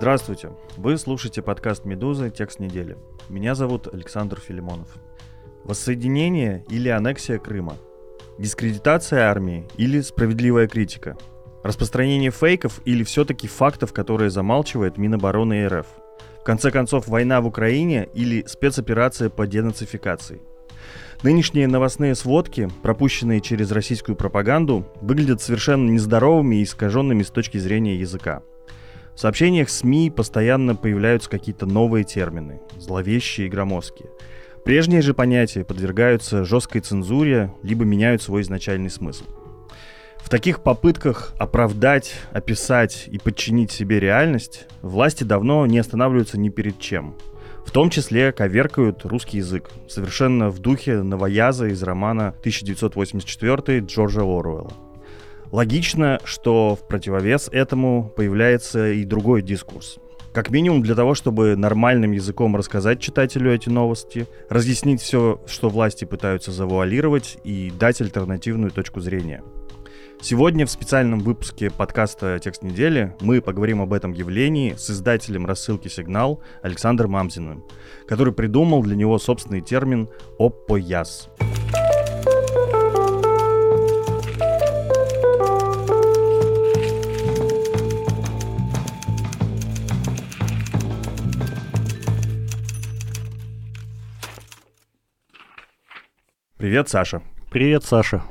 Здравствуйте! Вы слушаете подкаст «Медузы. Текст недели». Меня зовут Александр Филимонов. Воссоединение или аннексия Крыма? Дискредитация армии или справедливая критика? Распространение фейков или все-таки фактов, которые замалчивает Минобороны РФ? В конце концов, война в Украине или спецоперация по денацификации? Нынешние новостные сводки, пропущенные через российскую пропаганду, выглядят совершенно нездоровыми и искаженными с точки зрения языка. В сообщениях СМИ постоянно появляются какие-то новые термины, зловещие и громоздкие. Прежние же понятия подвергаются жесткой цензуре, либо меняют свой изначальный смысл. В таких попытках оправдать, описать и подчинить себе реальность власти давно не останавливаются ни перед чем. В том числе коверкают русский язык, совершенно в духе новояза из романа 1984 Джорджа Оруэлла. Логично, что в противовес этому появляется и другой дискурс. Как минимум для того, чтобы нормальным языком рассказать читателю эти новости, разъяснить все, что власти пытаются завуалировать и дать альтернативную точку зрения. Сегодня в специальном выпуске подкаста «Текст недели» мы поговорим об этом явлении с издателем рассылки «Сигнал» Александром Мамзиным, который придумал для него собственный термин «оппояс». Привет, Саша. Привет, Саша.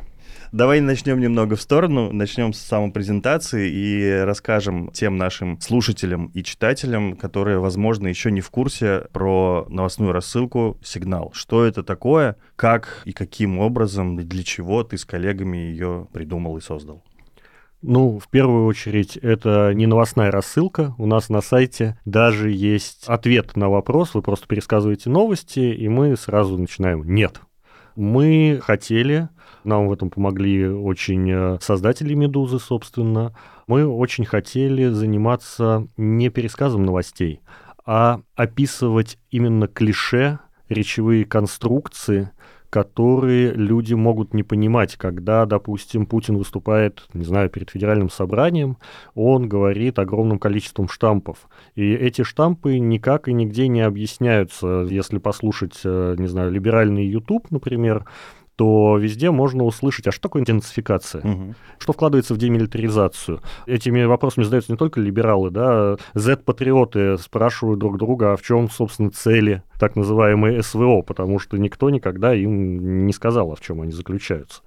Давай начнем немного в сторону, начнем с самопрезентации и расскажем тем нашим слушателям и читателям, которые, возможно, еще не в курсе про новостную рассылку «Сигнал». Что это такое, как и каким образом, для чего ты с коллегами ее придумал и создал? Ну, в первую очередь, это не новостная рассылка. У нас на сайте даже есть ответ на вопрос. Вы просто пересказываете новости, и мы сразу начинаем «нет». Мы хотели, нам в этом помогли очень э, создатели «Медузы», собственно, мы очень хотели заниматься не пересказом новостей, а описывать именно клише, речевые конструкции, которые люди могут не понимать, когда, допустим, Путин выступает, не знаю, перед федеральным собранием, он говорит огромным количеством штампов. И эти штампы никак и нигде не объясняются. Если послушать, э, не знаю, либеральный YouTube, например, то везде можно услышать, а что такое денацификация? Угу. Что вкладывается в демилитаризацию? Этими вопросами задаются не только либералы, да, Z-патриоты спрашивают друг друга, а в чем, собственно, цели так называемой СВО, потому что никто никогда им не сказал, а в чем они заключаются.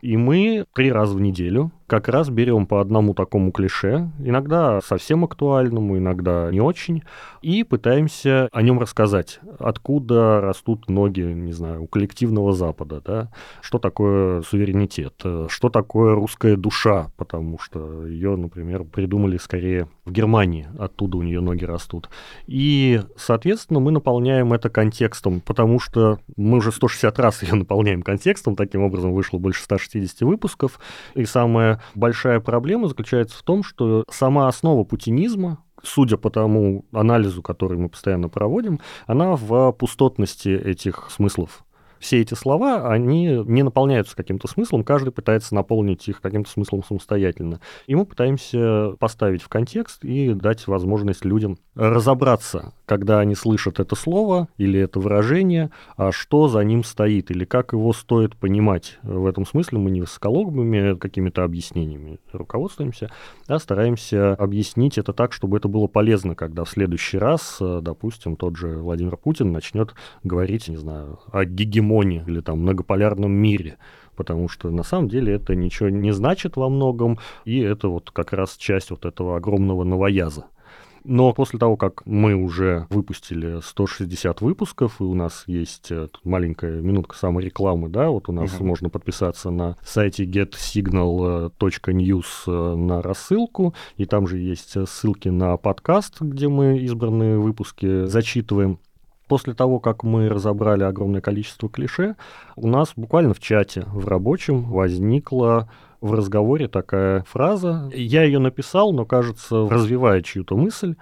И мы три раза в неделю как раз берем по одному такому клише, иногда совсем актуальному, иногда не очень, и пытаемся о нем рассказать. Откуда растут ноги, не знаю, у коллективного Запада, да? Что такое суверенитет? Что такое русская душа? Потому что ее, например, придумали скорее в Германии, оттуда у нее ноги растут. И, соответственно, мы наполняем это контекстом, потому что мы уже 160 раз ее наполняем контекстом, таким образом вышло больше 160 выпусков, и самое большая проблема заключается в том, что сама основа путинизма, судя по тому анализу, который мы постоянно проводим, она в пустотности этих смыслов все эти слова, они не наполняются каким-то смыслом, каждый пытается наполнить их каким-то смыслом самостоятельно. И мы пытаемся поставить в контекст и дать возможность людям разобраться, когда они слышат это слово или это выражение, а что за ним стоит, или как его стоит понимать. В этом смысле мы не высоколобыми какими-то объяснениями руководствуемся, а стараемся объяснить это так, чтобы это было полезно, когда в следующий раз, допустим, тот же Владимир Путин начнет говорить, не знаю, о гегемонии или там многополярном мире, потому что на самом деле это ничего не значит во многом, и это вот как раз часть вот этого огромного новояза. Но после того, как мы уже выпустили 160 выпусков, и у нас есть э, маленькая минутка саморекламы, да, вот у нас uh-huh. можно подписаться на сайте getsignal.news э, на рассылку, и там же есть ссылки на подкаст, где мы избранные выпуски зачитываем. После того, как мы разобрали огромное количество клише, у нас буквально в чате, в рабочем, возникла в разговоре такая фраза. Я ее написал, но, кажется, развивая чью-то мысль,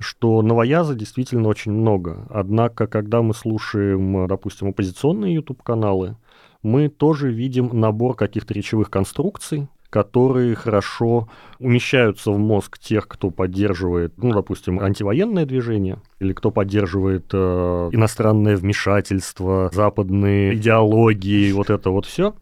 что новояза действительно очень много. Однако, когда мы слушаем, допустим, оппозиционные YouTube-каналы, мы тоже видим набор каких-то речевых конструкций, которые хорошо умещаются в мозг тех, кто поддерживает, ну, допустим, антивоенное движение, или кто поддерживает э, иностранное вмешательство, западные идеологии, вот это вот все.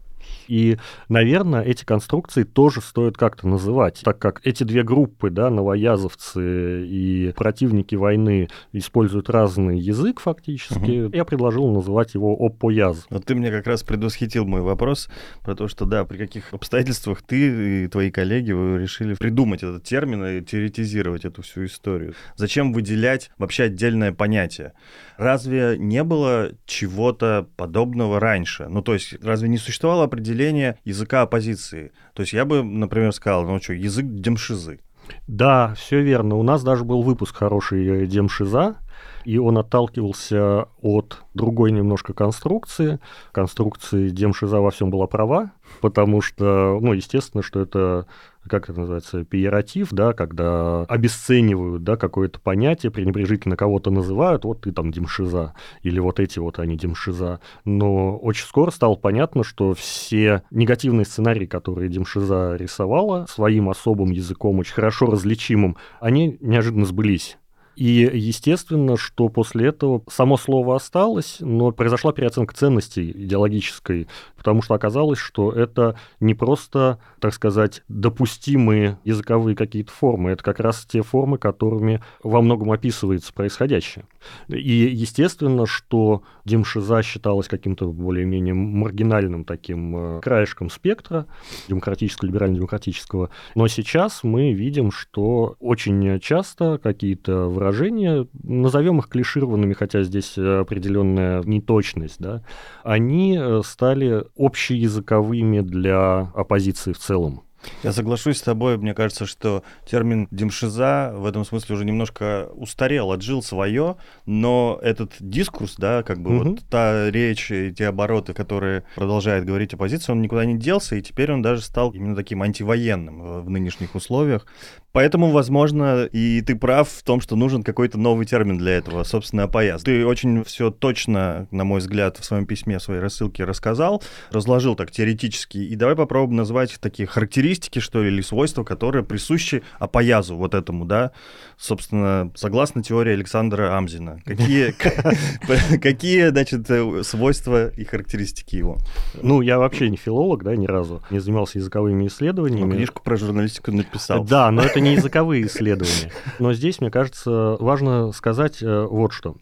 И, наверное, эти конструкции тоже стоит как-то называть, так как эти две группы, да, новоязовцы и противники войны используют разный язык фактически, угу. я предложил называть его оппояз. Вот ты мне как раз предвосхитил мой вопрос про то, что да, при каких обстоятельствах ты и твои коллеги вы решили придумать этот термин и теоретизировать эту всю историю. Зачем выделять вообще отдельное понятие? Разве не было чего-то подобного раньше? Ну, то есть, разве не существовало определение определение языка оппозиции. То есть я бы, например, сказал, ну что, язык демшизы. Да, все верно. У нас даже был выпуск хороший э, демшиза, и он отталкивался от другой немножко конструкции. Конструкции демшиза во всем была права, потому что, ну, естественно, что это как это называется, пиератив, да, когда обесценивают, да, какое-то понятие, пренебрежительно кого-то называют, вот ты там демшиза, или вот эти вот они демшиза. Но очень скоро стало понятно, что все негативные сценарии, которые демшиза рисовала своим особым языком, очень хорошо различимым, они неожиданно сбылись. И естественно, что после этого само слово осталось, но произошла переоценка ценностей идеологической, потому что оказалось, что это не просто, так сказать, допустимые языковые какие-то формы, это как раз те формы, которыми во многом описывается происходящее. И естественно, что демшиза считалась каким-то более-менее маргинальным таким э, краешком спектра демократического, либерально-демократического, но сейчас мы видим, что очень часто какие-то выражения выражения, назовем их клишированными, хотя здесь определенная неточность, да, они э, стали общеязыковыми для оппозиции в целом. Я соглашусь с тобой. Мне кажется, что термин демшиза в этом смысле уже немножко устарел, отжил свое, но этот дискурс, да, как бы угу. вот та речь и те обороты, которые продолжает говорить оппозиция, он никуда не делся, и теперь он даже стал именно таким антивоенным в нынешних условиях. Поэтому, возможно, и ты прав в том, что нужен какой-то новый термин для этого, собственно, пояс. Ты очень все точно, на мой взгляд, в своем письме, в своей рассылке рассказал, разложил так теоретически. И давай попробуем назвать такие характеристики, что ли, или свойства, которые присущи опоязу вот этому, да, собственно, согласно теории Александра Амзина. Какие, какие, значит, свойства и характеристики его? Ну, я вообще не филолог, да, ни разу, не занимался языковыми исследованиями. книжку про журналистику написал. Да, но это не языковые исследования. Но здесь, мне кажется, важно сказать э, вот что.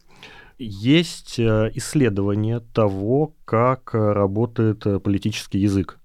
Есть э, исследование того, как работает э, политический язык.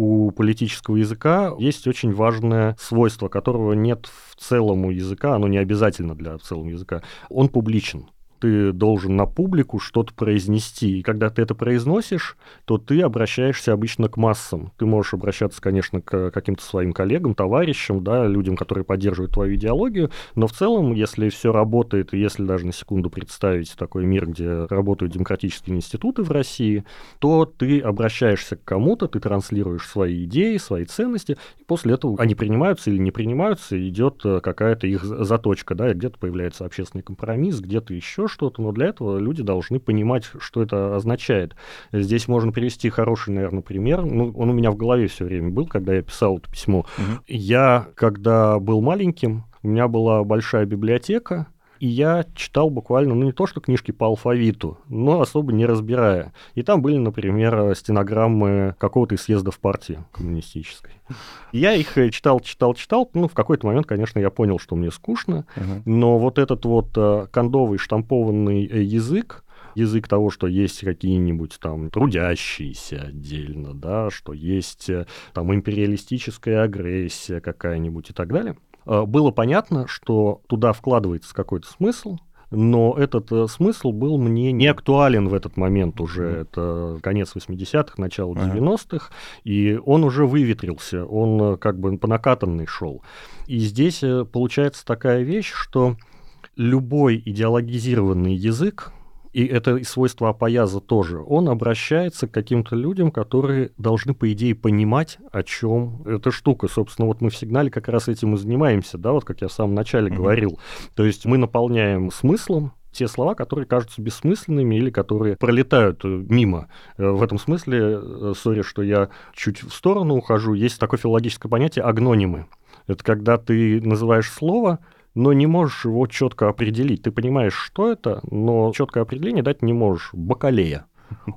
У политического языка есть очень важное свойство, которого нет в целом у языка, оно не обязательно для целого языка. Он публичен ты должен на публику что-то произнести. И когда ты это произносишь, то ты обращаешься обычно к массам. Ты можешь обращаться, конечно, к каким-то своим коллегам, товарищам, да, людям, которые поддерживают твою идеологию, но в целом, если все работает, и если даже на секунду представить такой мир, где работают демократические институты в России, то ты обращаешься к кому-то, ты транслируешь свои идеи, свои ценности, и после этого они принимаются или не принимаются, идет э, какая-то их заточка, да, где-то появляется общественный компромисс, где-то еще что-то, но для этого люди должны понимать, что это означает. Здесь можно привести хороший, наверное, пример. Ну, он у меня в голове все время был, когда я писал это письмо. Угу. Я, когда был маленьким, у меня была большая библиотека, и я читал буквально, ну не то что книжки по алфавиту, но особо не разбирая. И там были, например, стенограммы какого-то из съездов партии коммунистической. Я их э, читал, читал, читал. Ну, в какой-то момент, конечно, я понял, что мне скучно. Uh-huh. Но вот этот вот э, кондовый штампованный э, язык, язык того, что есть какие-нибудь там трудящиеся отдельно, да, что есть там империалистическая агрессия какая-нибудь и так далее – было понятно, что туда вкладывается какой-то смысл, но этот э, смысл был мне не актуален в этот момент уже. Mm-hmm. Это конец 80-х, начало 90-х, uh-huh. и он уже выветрился, он э, как бы по накатанной шел. И здесь получается такая вещь, что любой идеологизированный язык, и это свойство апояза тоже, он обращается к каким-то людям, которые должны, по идее, понимать, о чем эта штука. Собственно, вот мы в сигнале как раз этим и занимаемся, да, вот как я в самом начале mm-hmm. говорил. То есть мы наполняем смыслом те слова, которые кажутся бессмысленными или которые пролетают э, мимо. Э, в этом смысле, э, сори, что я чуть в сторону ухожу, есть такое филологическое понятие агнонимы. Это когда ты называешь слово, но не можешь его четко определить. Ты понимаешь, что это, но четкое определение дать не можешь. Бакалея.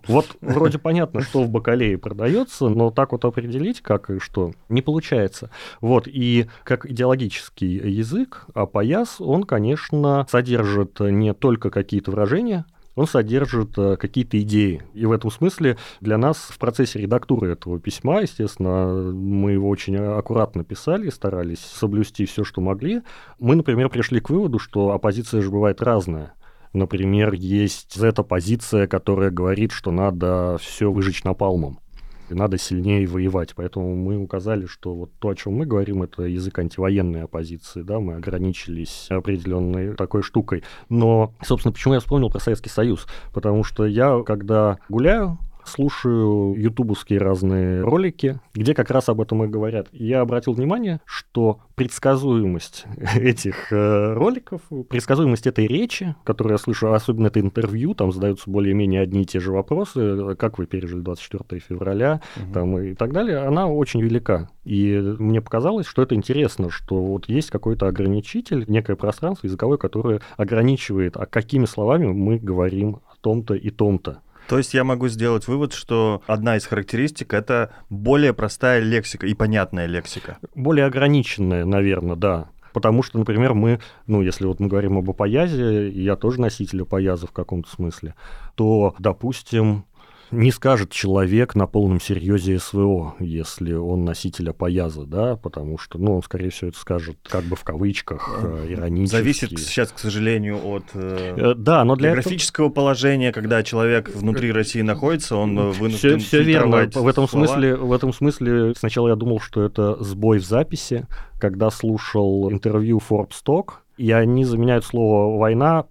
Вот вроде понятно, что в бакалее продается, но так вот определить, как и что, не получается. Вот, и как идеологический язык, а пояс, он, конечно, содержит не только какие-то выражения, он содержит э, какие-то идеи. И в этом смысле для нас в процессе редактуры этого письма, естественно, мы его очень аккуратно писали, старались соблюсти все, что могли. Мы, например, пришли к выводу, что оппозиция же бывает разная. Например, есть эта позиция, которая говорит, что надо все выжечь напалмом и надо сильнее воевать. Поэтому мы указали, что вот то, о чем мы говорим, это язык антивоенной оппозиции, да, мы ограничились определенной такой штукой. Но, собственно, почему я вспомнил про Советский Союз? Потому что я, когда гуляю слушаю ютубовские разные ролики, где как раз об этом и говорят. я обратил внимание, что предсказуемость этих э, роликов, предсказуемость этой речи, которую я слышу, особенно это интервью, там задаются более-менее одни и те же вопросы, как вы пережили 24 февраля, угу. там и так далее, она очень велика. И мне показалось, что это интересно, что вот есть какой-то ограничитель, некое пространство языковое, которое ограничивает, а какими словами мы говорим о том-то и том-то. То есть я могу сделать вывод, что одна из характеристик — это более простая лексика и понятная лексика. Более ограниченная, наверное, да. Потому что, например, мы, ну, если вот мы говорим об апоязе, я тоже носитель апояза в каком-то смысле, то, допустим, не скажет человек на полном серьезе СВО, если он носитель опояза, да, потому что, ну, он, скорее всего, это скажет как бы в кавычках, э, иронически. Зависит сейчас, к сожалению, от э, э да, но для географического этого... положения, когда человек внутри России находится, он вынужден Все, все верно. В этом, слова. смысле, в этом смысле сначала я думал, что это сбой в записи, когда слушал интервью Forbes Talk, и они заменяют слово «война»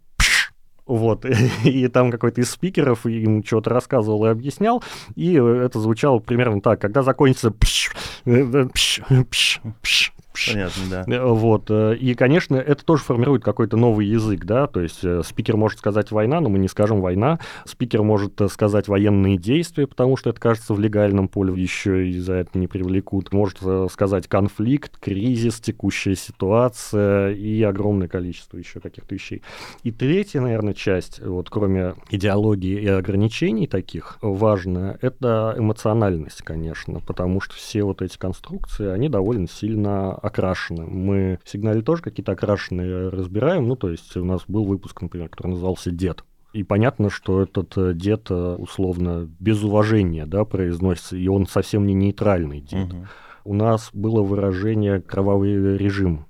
Вот, и там какой-то из спикеров им что-то рассказывал и объяснял, и это звучало примерно так, когда закончится пш, пш, Понятно, да. Э, вот. Э, и, конечно, это тоже формирует какой-то новый язык, да, то есть э, спикер может сказать «война», но мы не скажем «война», спикер может сказать «военные действия», потому что это кажется в легальном поле, еще и за это не привлекут, может сказать «конфликт», «кризис», «текущая ситуация» и огромное количество еще каких-то вещей. И третья, наверное, часть, вот кроме идеологии и ограничений таких, важная, это эмоциональность, конечно, потому что все вот эти конструкции, они довольно сильно окрашены. Мы в сигнале тоже какие-то окрашенные разбираем. Ну, то есть у нас был выпуск, например, который назывался «Дед». И понятно, что этот э, дед э, условно без уважения да, произносится, и он совсем не нейтральный дед. Угу. У нас было выражение «кровавый режим».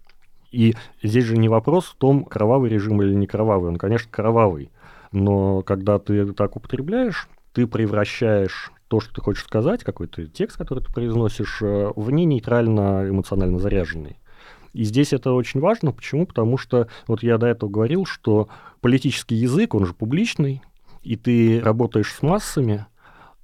И здесь же не вопрос в том, кровавый режим или не кровавый. Он, конечно, кровавый. Но когда ты так употребляешь, ты превращаешь то, что ты хочешь сказать, какой-то текст, который ты произносишь, э, в не нейтрально эмоционально заряженный. И здесь это очень важно. Почему? Потому что вот я до этого говорил, что политический язык, он же публичный, и ты работаешь с массами,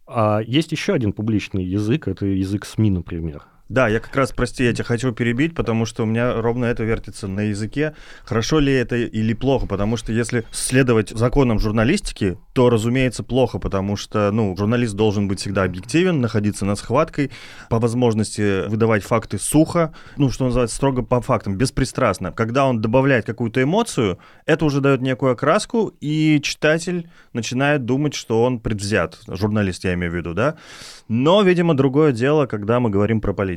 а есть еще один публичный язык, это язык СМИ, например. Да, я как раз, прости, я тебя хочу перебить, потому что у меня ровно это вертится на языке. Хорошо ли это или плохо? Потому что если следовать законам журналистики, то, разумеется, плохо, потому что, ну, журналист должен быть всегда объективен, находиться на схваткой, по возможности выдавать факты сухо, ну, что называется, строго по фактам, беспристрастно. Когда он добавляет какую-то эмоцию, это уже дает некую окраску, и читатель начинает думать, что он предвзят. Журналист, я имею в виду, да? Но, видимо, другое дело, когда мы говорим про политику.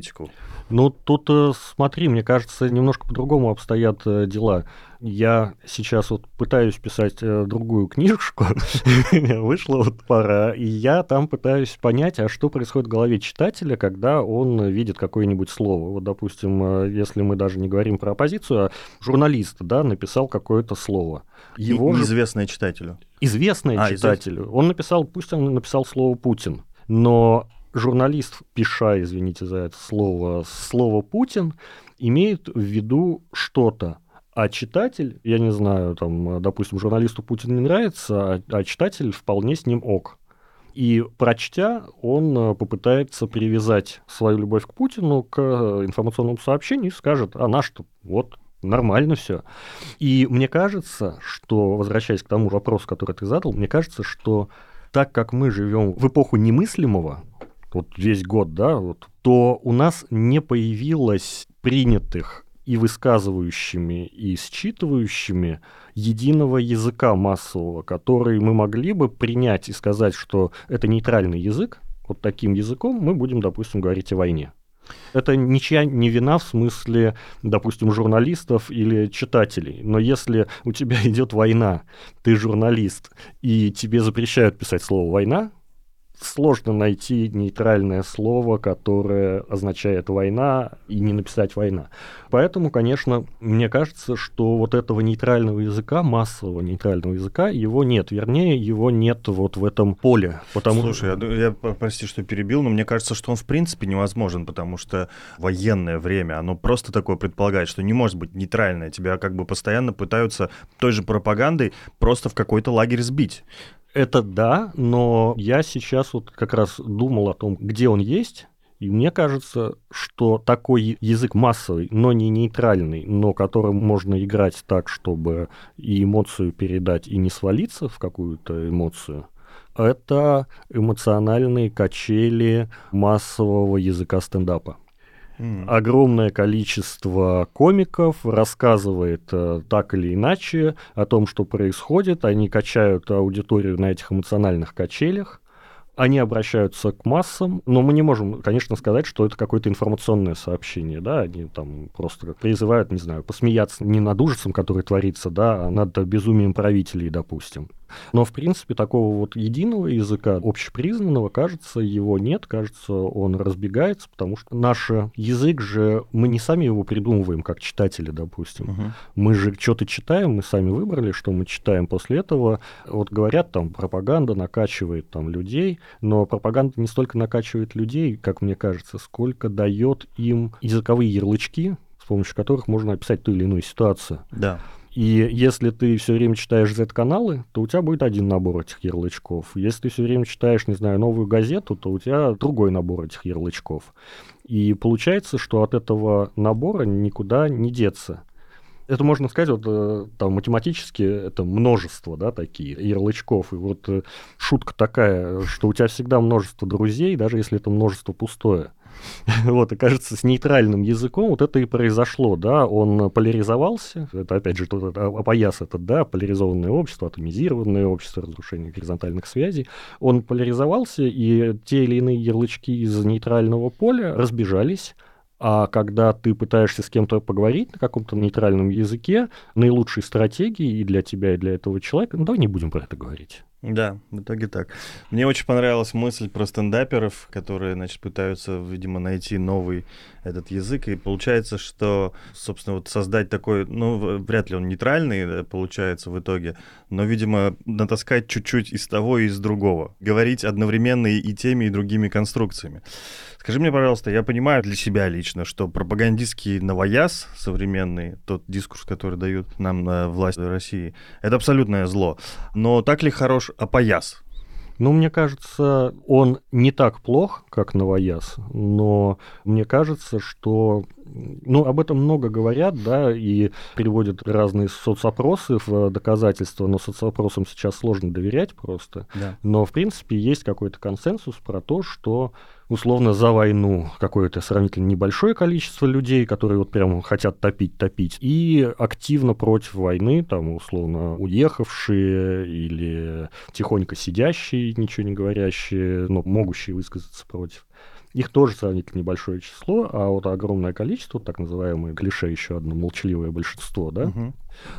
Ну, тут, э, смотри, мне кажется, немножко по-другому обстоят э, дела. Я сейчас вот пытаюсь писать э, другую книжечку, вышла вот пара, и я там пытаюсь понять, а что происходит в голове читателя, когда он видит какое-нибудь слово. Вот, допустим, если мы даже не говорим про оппозицию, а журналист, да, написал какое-то слово. Его Известное читателю. Известное а, читателю. Извест... Он написал, пусть он написал слово «Путин», но журналист, пиша, извините за это слово, слово «Путин», имеет в виду что-то. А читатель, я не знаю, там, допустим, журналисту Путин не нравится, а, а читатель вполне с ним ок. И прочтя, он э, попытается привязать свою любовь к Путину к информационному сообщению и скажет, а наш-то вот нормально все. И мне кажется, что, возвращаясь к тому вопросу, который ты задал, мне кажется, что так как мы живем в эпоху немыслимого, вот весь год, да, вот, то у нас не появилось принятых и высказывающими, и считывающими единого языка массового, который мы могли бы принять и сказать, что это нейтральный язык, вот таким языком мы будем, допустим, говорить о войне. Это ничья не вина в смысле, допустим, журналистов или читателей. Но если у тебя идет война, ты журналист, и тебе запрещают писать слово «война», сложно найти нейтральное слово, которое означает война, и не написать война. Поэтому, конечно, мне кажется, что вот этого нейтрального языка, массового нейтрального языка, его нет. Вернее, его нет вот в этом поле. Потому... Слушай, я, я прости, что перебил, но мне кажется, что он в принципе невозможен, потому что военное время, оно просто такое предполагает, что не может быть нейтральное. Тебя как бы постоянно пытаются той же пропагандой просто в какой-то лагерь сбить. Это да, но я сейчас вот как раз думал о том, где он есть, и мне кажется, что такой язык массовый, но не нейтральный, но которым можно играть так, чтобы и эмоцию передать, и не свалиться в какую-то эмоцию, это эмоциональные качели массового языка стендапа. Огромное количество комиков рассказывает э, так или иначе о том, что происходит. Они качают аудиторию на этих эмоциональных качелях они обращаются к массам, но мы не можем, конечно, сказать, что это какое-то информационное сообщение, да, они там просто как призывают, не знаю, посмеяться не над ужасом, который творится, да, а над безумием правителей, допустим. Но, в принципе, такого вот единого языка, общепризнанного, кажется, его нет, кажется, он разбегается, потому что наш язык же, мы не сами его придумываем, как читатели, допустим. Угу. Мы же что-то читаем, мы сами выбрали, что мы читаем после этого. Вот говорят, там, пропаганда накачивает там людей, но пропаганда не столько накачивает людей, как мне кажется, сколько дает им языковые ярлычки, с помощью которых можно описать ту или иную ситуацию. Да. И если ты все время читаешь Z-каналы, то у тебя будет один набор этих ярлычков. Если ты все время читаешь, не знаю, новую газету, то у тебя другой набор этих ярлычков. И получается, что от этого набора никуда не деться. Это можно сказать, вот э, там математически это множество, да, такие ярлычков. И вот э, шутка такая, что у тебя всегда множество друзей, даже если это множество пустое. Вот, и кажется, с нейтральным языком вот это и произошло, да, он поляризовался, это опять же тот опояс этот, да, поляризованное общество, атомизированное общество, разрушение горизонтальных связей, он поляризовался, и те или иные ярлычки из нейтрального поля разбежались, а когда ты пытаешься с кем-то поговорить на каком-то нейтральном языке, наилучшей стратегией и для тебя, и для этого человека, ну давай не будем про это говорить. Да, в итоге так. Мне очень понравилась мысль про стендаперов, которые, значит, пытаются, видимо, найти новый этот язык, и получается, что, собственно, вот создать такой, ну, вряд ли он нейтральный получается в итоге, но, видимо, натаскать чуть-чуть из того и из другого. Говорить одновременно и теми, и другими конструкциями. Скажи мне, пожалуйста, я понимаю для себя лично, что пропагандистский новояз современный, тот дискурс, который дают нам на власть России, это абсолютное зло. Но так ли хорош опояс? Ну, мне кажется, он не так плох, как новояз, но мне кажется, что ну, об этом много говорят, да, и приводят разные соцопросы в доказательства, но соцопросам сейчас сложно доверять просто. Да. Но, в принципе, есть какой-то консенсус про то, что условно за войну какое-то сравнительно небольшое количество людей, которые вот прямо хотят топить, топить, и активно против войны, там, условно, уехавшие или тихонько сидящие, ничего не говорящие, но могущие высказаться против. Их тоже сравнительно небольшое число, а вот огромное количество, так называемое клише еще одно, молчаливое большинство, да, угу.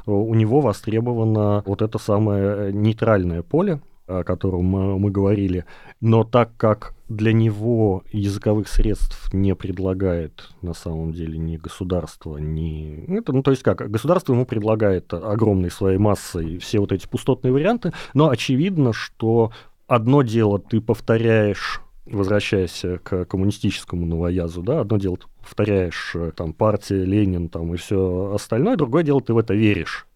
у него востребовано вот это самое нейтральное поле, о котором мы, мы говорили, но так как для него языковых средств не предлагает на самом деле ни государство, ни... Это, ну, то есть как, государство ему предлагает огромной своей массой все вот эти пустотные варианты, но очевидно, что одно дело ты повторяешь возвращаясь к коммунистическому новоязу, да, одно дело ты повторяешь э, там партия, Ленин там и все остальное, другое дело ты в это веришь.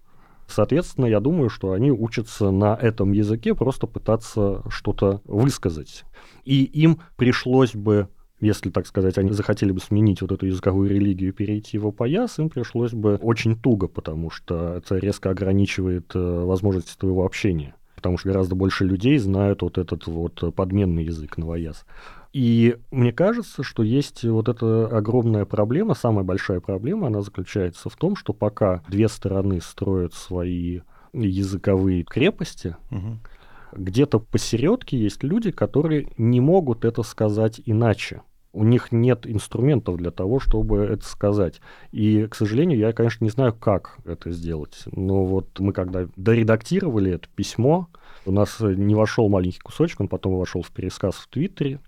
Соответственно, я думаю, что они учатся на этом языке просто пытаться что-то высказать. И им пришлось бы если, так сказать, они захотели бы сменить вот эту языковую религию и перейти в опояс, им пришлось бы очень туго, потому что это резко ограничивает э, возможности твоего общения. Потому что гораздо больше людей знают вот этот вот подменный язык новояз. И мне кажется, что есть вот эта огромная проблема, самая большая проблема, она заключается в том, что пока две стороны строят свои языковые крепости, угу. где-то посередке есть люди, которые не могут это сказать иначе у них нет инструментов для того, чтобы это сказать. И, к сожалению, я, конечно, не знаю, как это сделать. Но вот мы когда доредактировали это письмо, у нас не вошел маленький кусочек, он потом вошел в пересказ в Твиттере,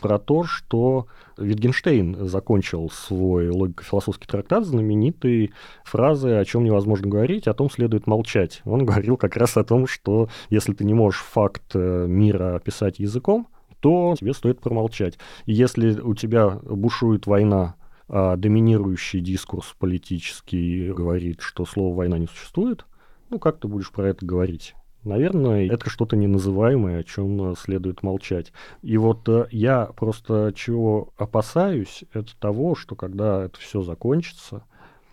про то, что Витгенштейн закончил свой логико-философский трактат знаменитой фразой «О чем невозможно говорить, о том следует молчать». Он говорил как раз о том, что если ты не можешь факт э, мира описать языком, то тебе стоит промолчать. И если у тебя бушует война, а доминирующий дискурс политический говорит, что слово «война» не существует, ну как ты будешь про это говорить? Наверное, это что-то неназываемое, о чем следует молчать. И вот э, я просто чего опасаюсь, это того, что когда это все закончится,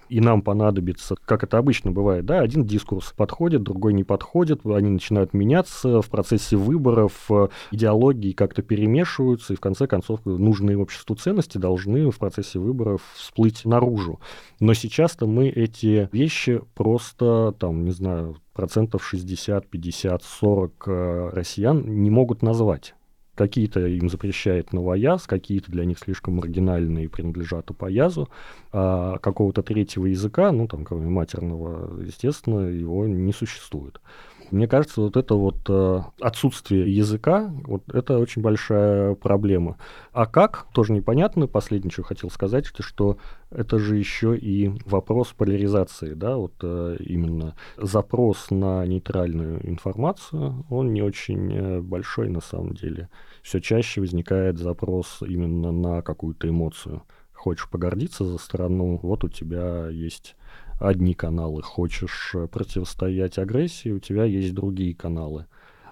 и нам понадобится, как это обычно бывает, да, один дискурс подходит, другой не подходит, они начинают меняться в процессе выборов, э, идеологии как-то перемешиваются, и в конце концов нужные обществу ценности должны в процессе выборов всплыть наружу. Но сейчас-то мы эти вещи просто, там, не знаю, процентов 60, 50, 40 россиян не могут назвать. Какие-то им запрещает новояз, какие-то для них слишком маргинальные принадлежат упоязу, а какого-то третьего языка, ну, там, кроме матерного, естественно, его не существует. Мне кажется, вот это вот э, отсутствие языка, вот это очень большая проблема. А как, тоже непонятно. Последнее, что хотел сказать, что это же еще и вопрос поляризации, да, вот э, именно запрос на нейтральную информацию, он не очень э, большой на самом деле. Все чаще возникает запрос именно на какую-то эмоцию. Хочешь погордиться за страну, вот у тебя есть одни каналы. Хочешь э, противостоять агрессии, у тебя есть другие каналы.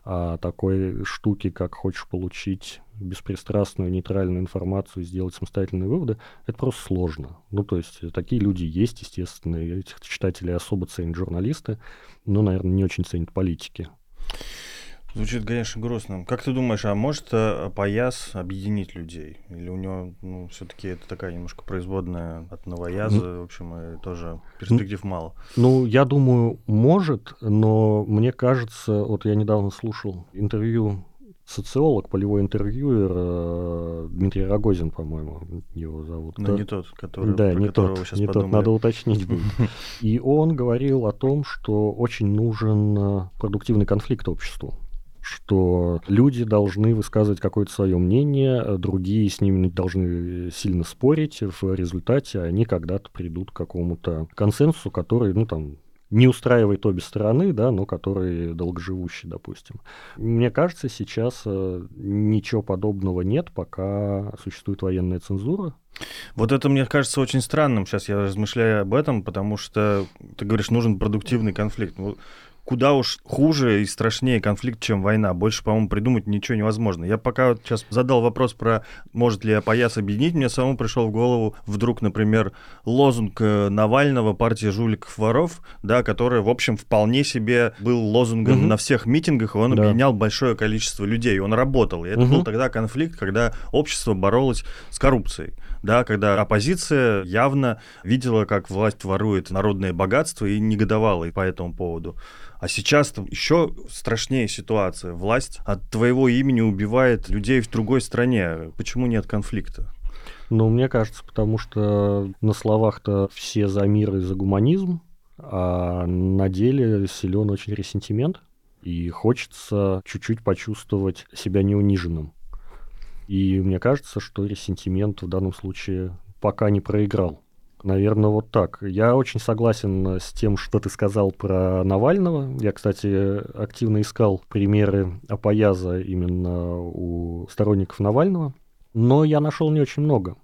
А такой штуки, как хочешь получить беспристрастную, нейтральную информацию и сделать самостоятельные выводы, это просто сложно. Ну, то есть э, такие люди есть, естественно, и этих читателей особо ценят журналисты, но, наверное, не очень ценят политики. Звучит, конечно, грустно. Как ты думаешь, а может э, пояс объединить людей? Или у него, ну, все-таки это такая немножко производная от новояза, ну, в общем, и тоже перспектив ну, мало? Ну, я думаю, может, но мне кажется, вот я недавно слушал интервью социолог, полевой интервьюер э, Дмитрий Рогозин, по-моему, его зовут. Но не тот, который, да, не тот, сейчас не подумали. тот, надо уточнить будет. И он говорил о том, что очень нужен э, продуктивный конфликт обществу что люди должны высказывать какое-то свое мнение, другие с ними должны сильно спорить, в результате они когда-то придут к какому-то консенсусу, который, ну, там, не устраивает обе стороны, да, но который долгоживущий, допустим. Мне кажется, сейчас э, ничего подобного нет, пока существует военная цензура. Вот это мне кажется очень странным. Сейчас я размышляю об этом, потому что ты говоришь, нужен продуктивный конфликт. Куда уж хуже и страшнее конфликт, чем война. Больше, по-моему, придумать ничего невозможно. Я пока вот сейчас задал вопрос про, может ли пояс объединить, мне самому пришел в голову вдруг, например, лозунг э, Навального партии жуликов-воров, да, который, в общем, вполне себе был лозунгом угу. на всех митингах, и он да. объединял большое количество людей, он работал. И это угу. был тогда конфликт, когда общество боролось с коррупцией да, когда оппозиция явно видела, как власть ворует народное богатство и негодовала по этому поводу. А сейчас еще страшнее ситуация. Власть от твоего имени убивает людей в другой стране. Почему нет конфликта? Ну, мне кажется, потому что на словах-то все за мир и за гуманизм, а на деле силен очень ресентимент, и хочется чуть-чуть почувствовать себя неуниженным. И мне кажется, что ресентимент в данном случае пока не проиграл. Наверное, вот так. Я очень согласен с тем, что ты сказал про Навального. Я, кстати, активно искал примеры апояза именно у сторонников Навального, но я нашел не очень много.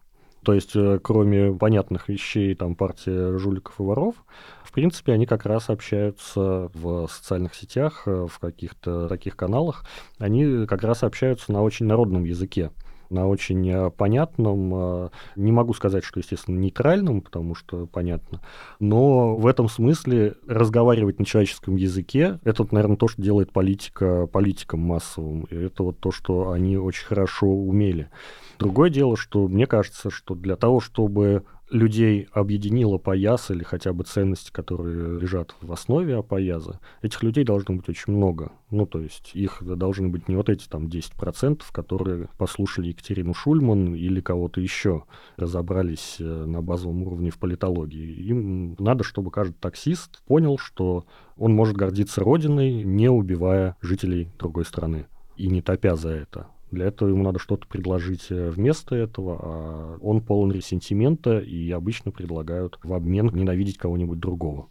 То есть, э, кроме понятных вещей, там, партия жуликов и воров, в принципе, они как раз общаются в социальных сетях, э, в каких-то таких каналах. Они как раз общаются на очень народном языке. на очень э, понятном, не могу сказать, что, естественно, нейтральном, потому что понятно, но в этом смысле разговаривать на человеческом языке, это, наверное, то, что делает политика политикам массовым, и это вот то, что они очень хорошо умели. Другое дело, что мне кажется, что для того, чтобы людей объединила пояс или хотя бы ценности, которые лежат в основе апояза, этих людей должно быть очень много. Ну, то есть их должны быть не вот эти там 10%, которые послушали Екатерину Шульман или кого-то еще, разобрались э, на базовом уровне в политологии. Им надо, чтобы каждый таксист понял, что он может гордиться родиной, не убивая жителей другой страны и не топя за это. Для этого ему надо что-то предложить э, вместо этого, а он полон ресентимента, и обычно предлагают в обмен ненавидеть кого-нибудь другого.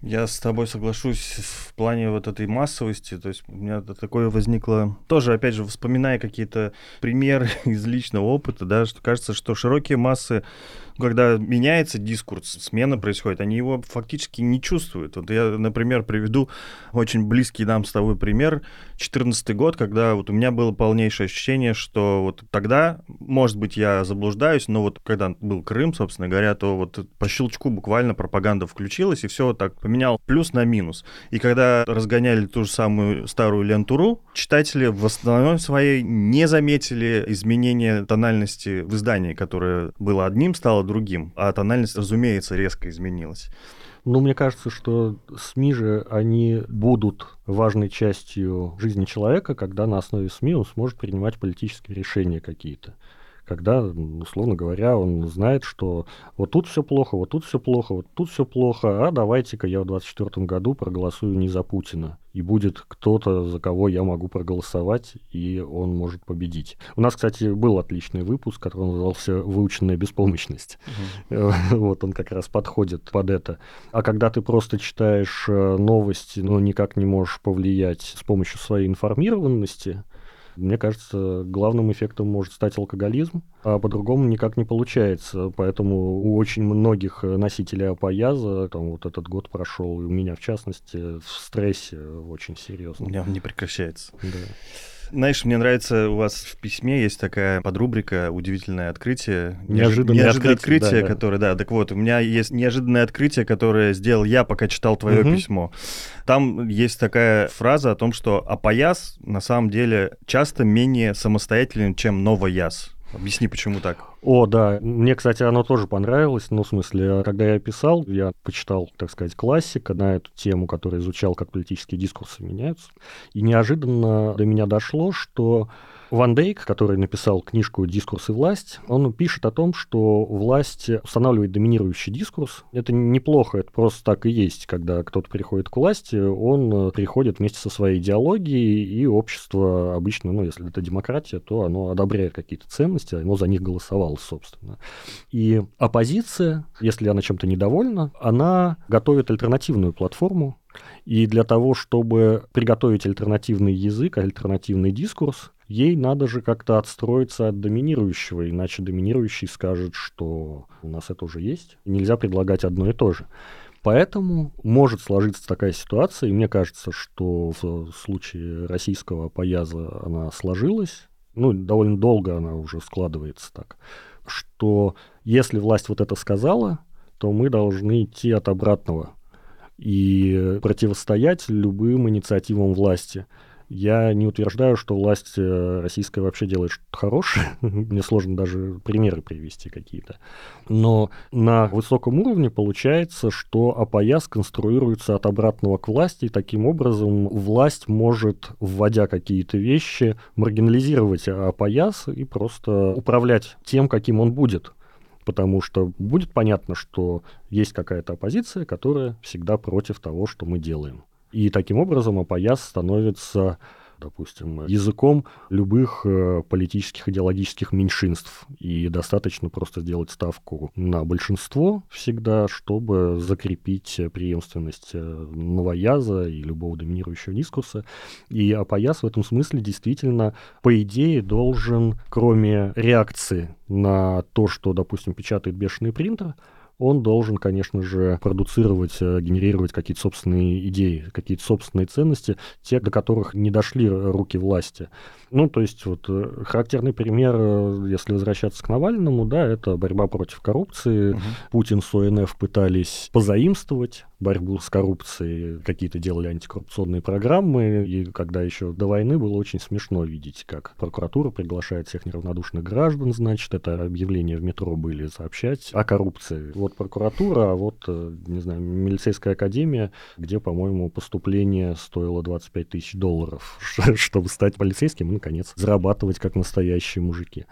Я с тобой соглашусь в плане вот этой массовости. То есть у меня такое возникло... Тоже, опять же, вспоминая какие-то примеры из личного опыта, да, что кажется, что широкие массы когда меняется дискурс, смена происходит, они его фактически не чувствуют. Вот я, например, приведу очень близкий нам с тобой пример. 2014 год, когда вот у меня было полнейшее ощущение, что вот тогда, может быть, я заблуждаюсь, но вот когда был Крым, собственно говоря, то вот по щелчку буквально пропаганда включилась, и все вот так поменял плюс на минус. И когда разгоняли ту же самую старую лентуру, читатели в основном своей не заметили изменения тональности в издании, которое было одним, стало другим. А тональность, разумеется, резко изменилась. Ну, мне кажется, что СМИ же, они будут важной частью жизни человека, когда на основе СМИ он сможет принимать политические решения какие-то когда, условно говоря, он знает, что вот тут все плохо, вот тут все плохо, вот тут все плохо, а давайте-ка я в 2024 году проголосую не за Путина. И будет кто-то, за кого я могу проголосовать, и он может победить. У нас, кстати, был отличный выпуск, который назывался «Выученная беспомощность». Угу. Вот он как раз подходит под это. А когда ты просто читаешь э, новости, но никак не можешь повлиять с помощью своей информированности, мне кажется, главным эффектом может стать алкоголизм, а по-другому никак не получается. Поэтому у очень многих носителей апояза, там вот этот год прошел, и у меня в частности, в стрессе очень серьезно. У меня не прекращается. Да. Знаешь, мне нравится, у вас в письме есть такая подрубрика «Удивительное открытие». Неожиданное, неожиданное открытие, открытие да, которое, да. Так вот, у меня есть неожиданное открытие, которое сделал я, пока читал твое угу. письмо. Там есть такая фраза о том, что «апояс» на самом деле часто менее самостоятелен, чем «новояз». Объясни, почему так? О, да. Мне, кстати, оно тоже понравилось. Ну, в смысле, когда я писал, я почитал, так сказать, классика на эту тему, который изучал, как политические дискурсы меняются. И неожиданно до меня дошло, что Ван Дейк, который написал книжку «Дискурс и власть», он пишет о том, что власть устанавливает доминирующий дискурс. Это неплохо, это просто так и есть. Когда кто-то приходит к власти, он приходит вместе со своей идеологией, и общество обычно, ну, если это демократия, то оно одобряет какие-то ценности, оно за них голосовало, собственно. И оппозиция, если она чем-то недовольна, она готовит альтернативную платформу, и для того, чтобы приготовить альтернативный язык, альтернативный дискурс, ей надо же как-то отстроиться от доминирующего, иначе доминирующий скажет, что у нас это уже есть, нельзя предлагать одно и то же. Поэтому может сложиться такая ситуация, и мне кажется, что в случае российского пояза она сложилась, ну, довольно долго она уже складывается так, что если власть вот это сказала, то мы должны идти от обратного и противостоять любым инициативам власти. Я не утверждаю, что власть э, российская вообще делает что-то хорошее. Мне сложно даже примеры привести какие-то. Но на высоком уровне получается, что АПАЯС конструируется от обратного к власти, и таким образом власть может, вводя какие-то вещи, маргинализировать АПАЯС и просто управлять тем, каким он будет потому что будет понятно, что есть какая-то оппозиция, которая всегда против того, что мы делаем. И таким образом АПАЯС становится допустим, языком любых э, политических, идеологических меньшинств. И достаточно просто сделать ставку на большинство всегда, чтобы закрепить преемственность э, новояза и любого доминирующего дискурса. И АПАЯС в этом смысле действительно, по идее, должен, кроме реакции на то, что, допустим, печатает бешеный принтер, он должен, конечно же, продуцировать, э, генерировать какие-то собственные идеи, какие-то собственные ценности, те, до которых не дошли руки власти. Ну, то есть вот э, характерный пример, э, если возвращаться к Навальному, да, это борьба против коррупции. Угу. Путин с ОНФ пытались позаимствовать борьбу с коррупцией, какие-то делали антикоррупционные программы, и когда еще до войны было очень смешно видеть, как прокуратура приглашает всех неравнодушных граждан, значит, это объявления в метро были сообщать о коррупции. Вот прокуратура, а вот, э, не знаю, милицейская академия, где, по-моему, поступление стоило 25 тысяч долларов, чтобы стать полицейским и, наконец, зарабатывать как настоящие мужики.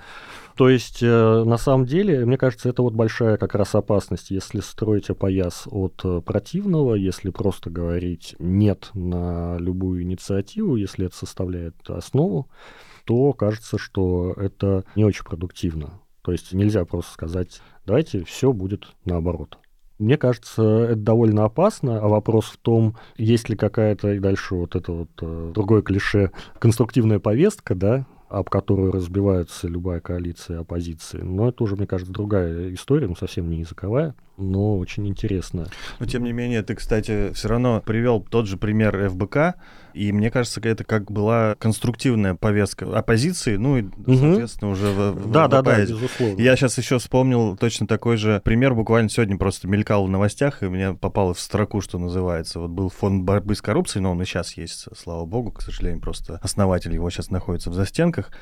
То есть, э, на самом деле, мне кажется, это вот большая как раз опасность, если строить опояс от э, противного, если просто говорить «нет» на любую инициативу, если это составляет основу, то кажется, что это не очень продуктивно. То есть нельзя просто сказать «давайте все будет наоборот». Мне кажется, это довольно опасно, а вопрос в том, есть ли какая-то, и дальше вот это вот э, другое клише, конструктивная повестка, да, об которую разбивается любая коалиция оппозиции. Но это уже, мне кажется, другая история, ну, совсем не языковая но очень интересно. Но тем не менее, ты, кстати, все равно привел тот же пример ФБК, и мне кажется, это как была конструктивная повестка оппозиции, ну и, угу. соответственно, уже в, да, в да, да, безусловно. Я сейчас еще вспомнил точно такой же пример, буквально сегодня просто мелькал в новостях, и мне попало в строку, что называется. Вот был фонд борьбы с коррупцией, но он и сейчас есть, слава богу, к сожалению, просто основатель его сейчас находится в застенках.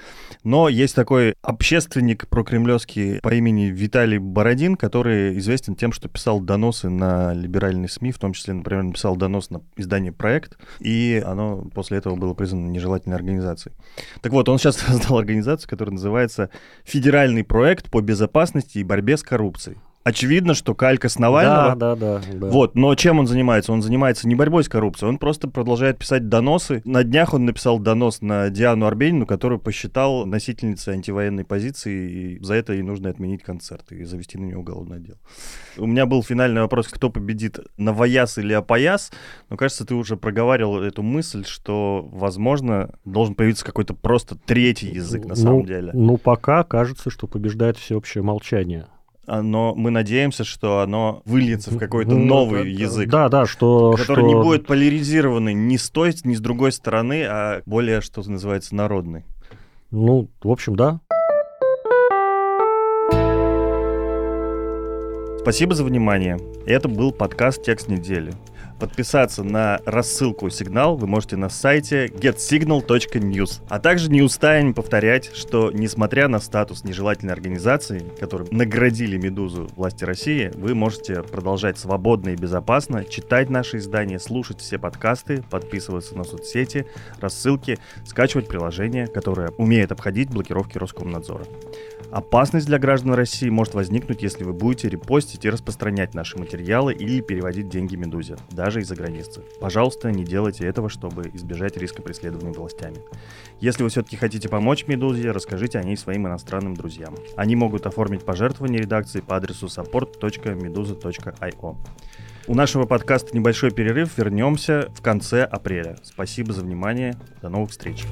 Но есть такой общественник прокремлевский по имени Виталий Бородин, который известен тем, что писал доносы на либеральные СМИ, в том числе, например, написал донос на издание «Проект», и оно после этого было признано нежелательной организацией. Так вот, он сейчас создал организацию, которая называется «Федеральный проект по безопасности и борьбе с коррупцией» очевидно, что калька с Навального. Да, да, да, да. Вот, но чем он занимается? Он занимается не борьбой с коррупцией, он просто продолжает писать доносы. На днях он написал донос на Диану Арбенину, которую посчитал носительницей антивоенной позиции, и за это ей нужно отменить концерт и завести на нее уголовное дело. У меня был финальный вопрос, кто победит, Новояз или Апояс? Но, кажется, ты уже проговаривал эту мысль, что, возможно, должен появиться какой-то просто третий язык на ну, самом деле. Ну, пока кажется, что побеждает всеобщее молчание но мы надеемся, что оно выльется в какой-то новый язык. Да, да, что... Который что... не будет поляризированный ни с той, ни с другой стороны, а более, что называется, народный. Ну, в общем, да. Спасибо за внимание. Это был подкаст «Текст недели». Подписаться на рассылку «Сигнал» вы можете на сайте getsignal.news. А также не устаем повторять, что несмотря на статус нежелательной организации, которым наградили «Медузу» власти России, вы можете продолжать свободно и безопасно читать наши издания, слушать все подкасты, подписываться на соцсети, рассылки, скачивать приложение, которое умеет обходить блокировки Роскомнадзора. Опасность для граждан России может возникнуть, если вы будете репостить и распространять наши материалы или переводить деньги Медузе, даже из-за границы. Пожалуйста, не делайте этого, чтобы избежать риска преследования властями. Если вы все-таки хотите помочь Медузе, расскажите о ней своим иностранным друзьям. Они могут оформить пожертвование редакции по адресу support.meduza.io. У нашего подкаста небольшой перерыв. Вернемся в конце апреля. Спасибо за внимание. До новых встреч.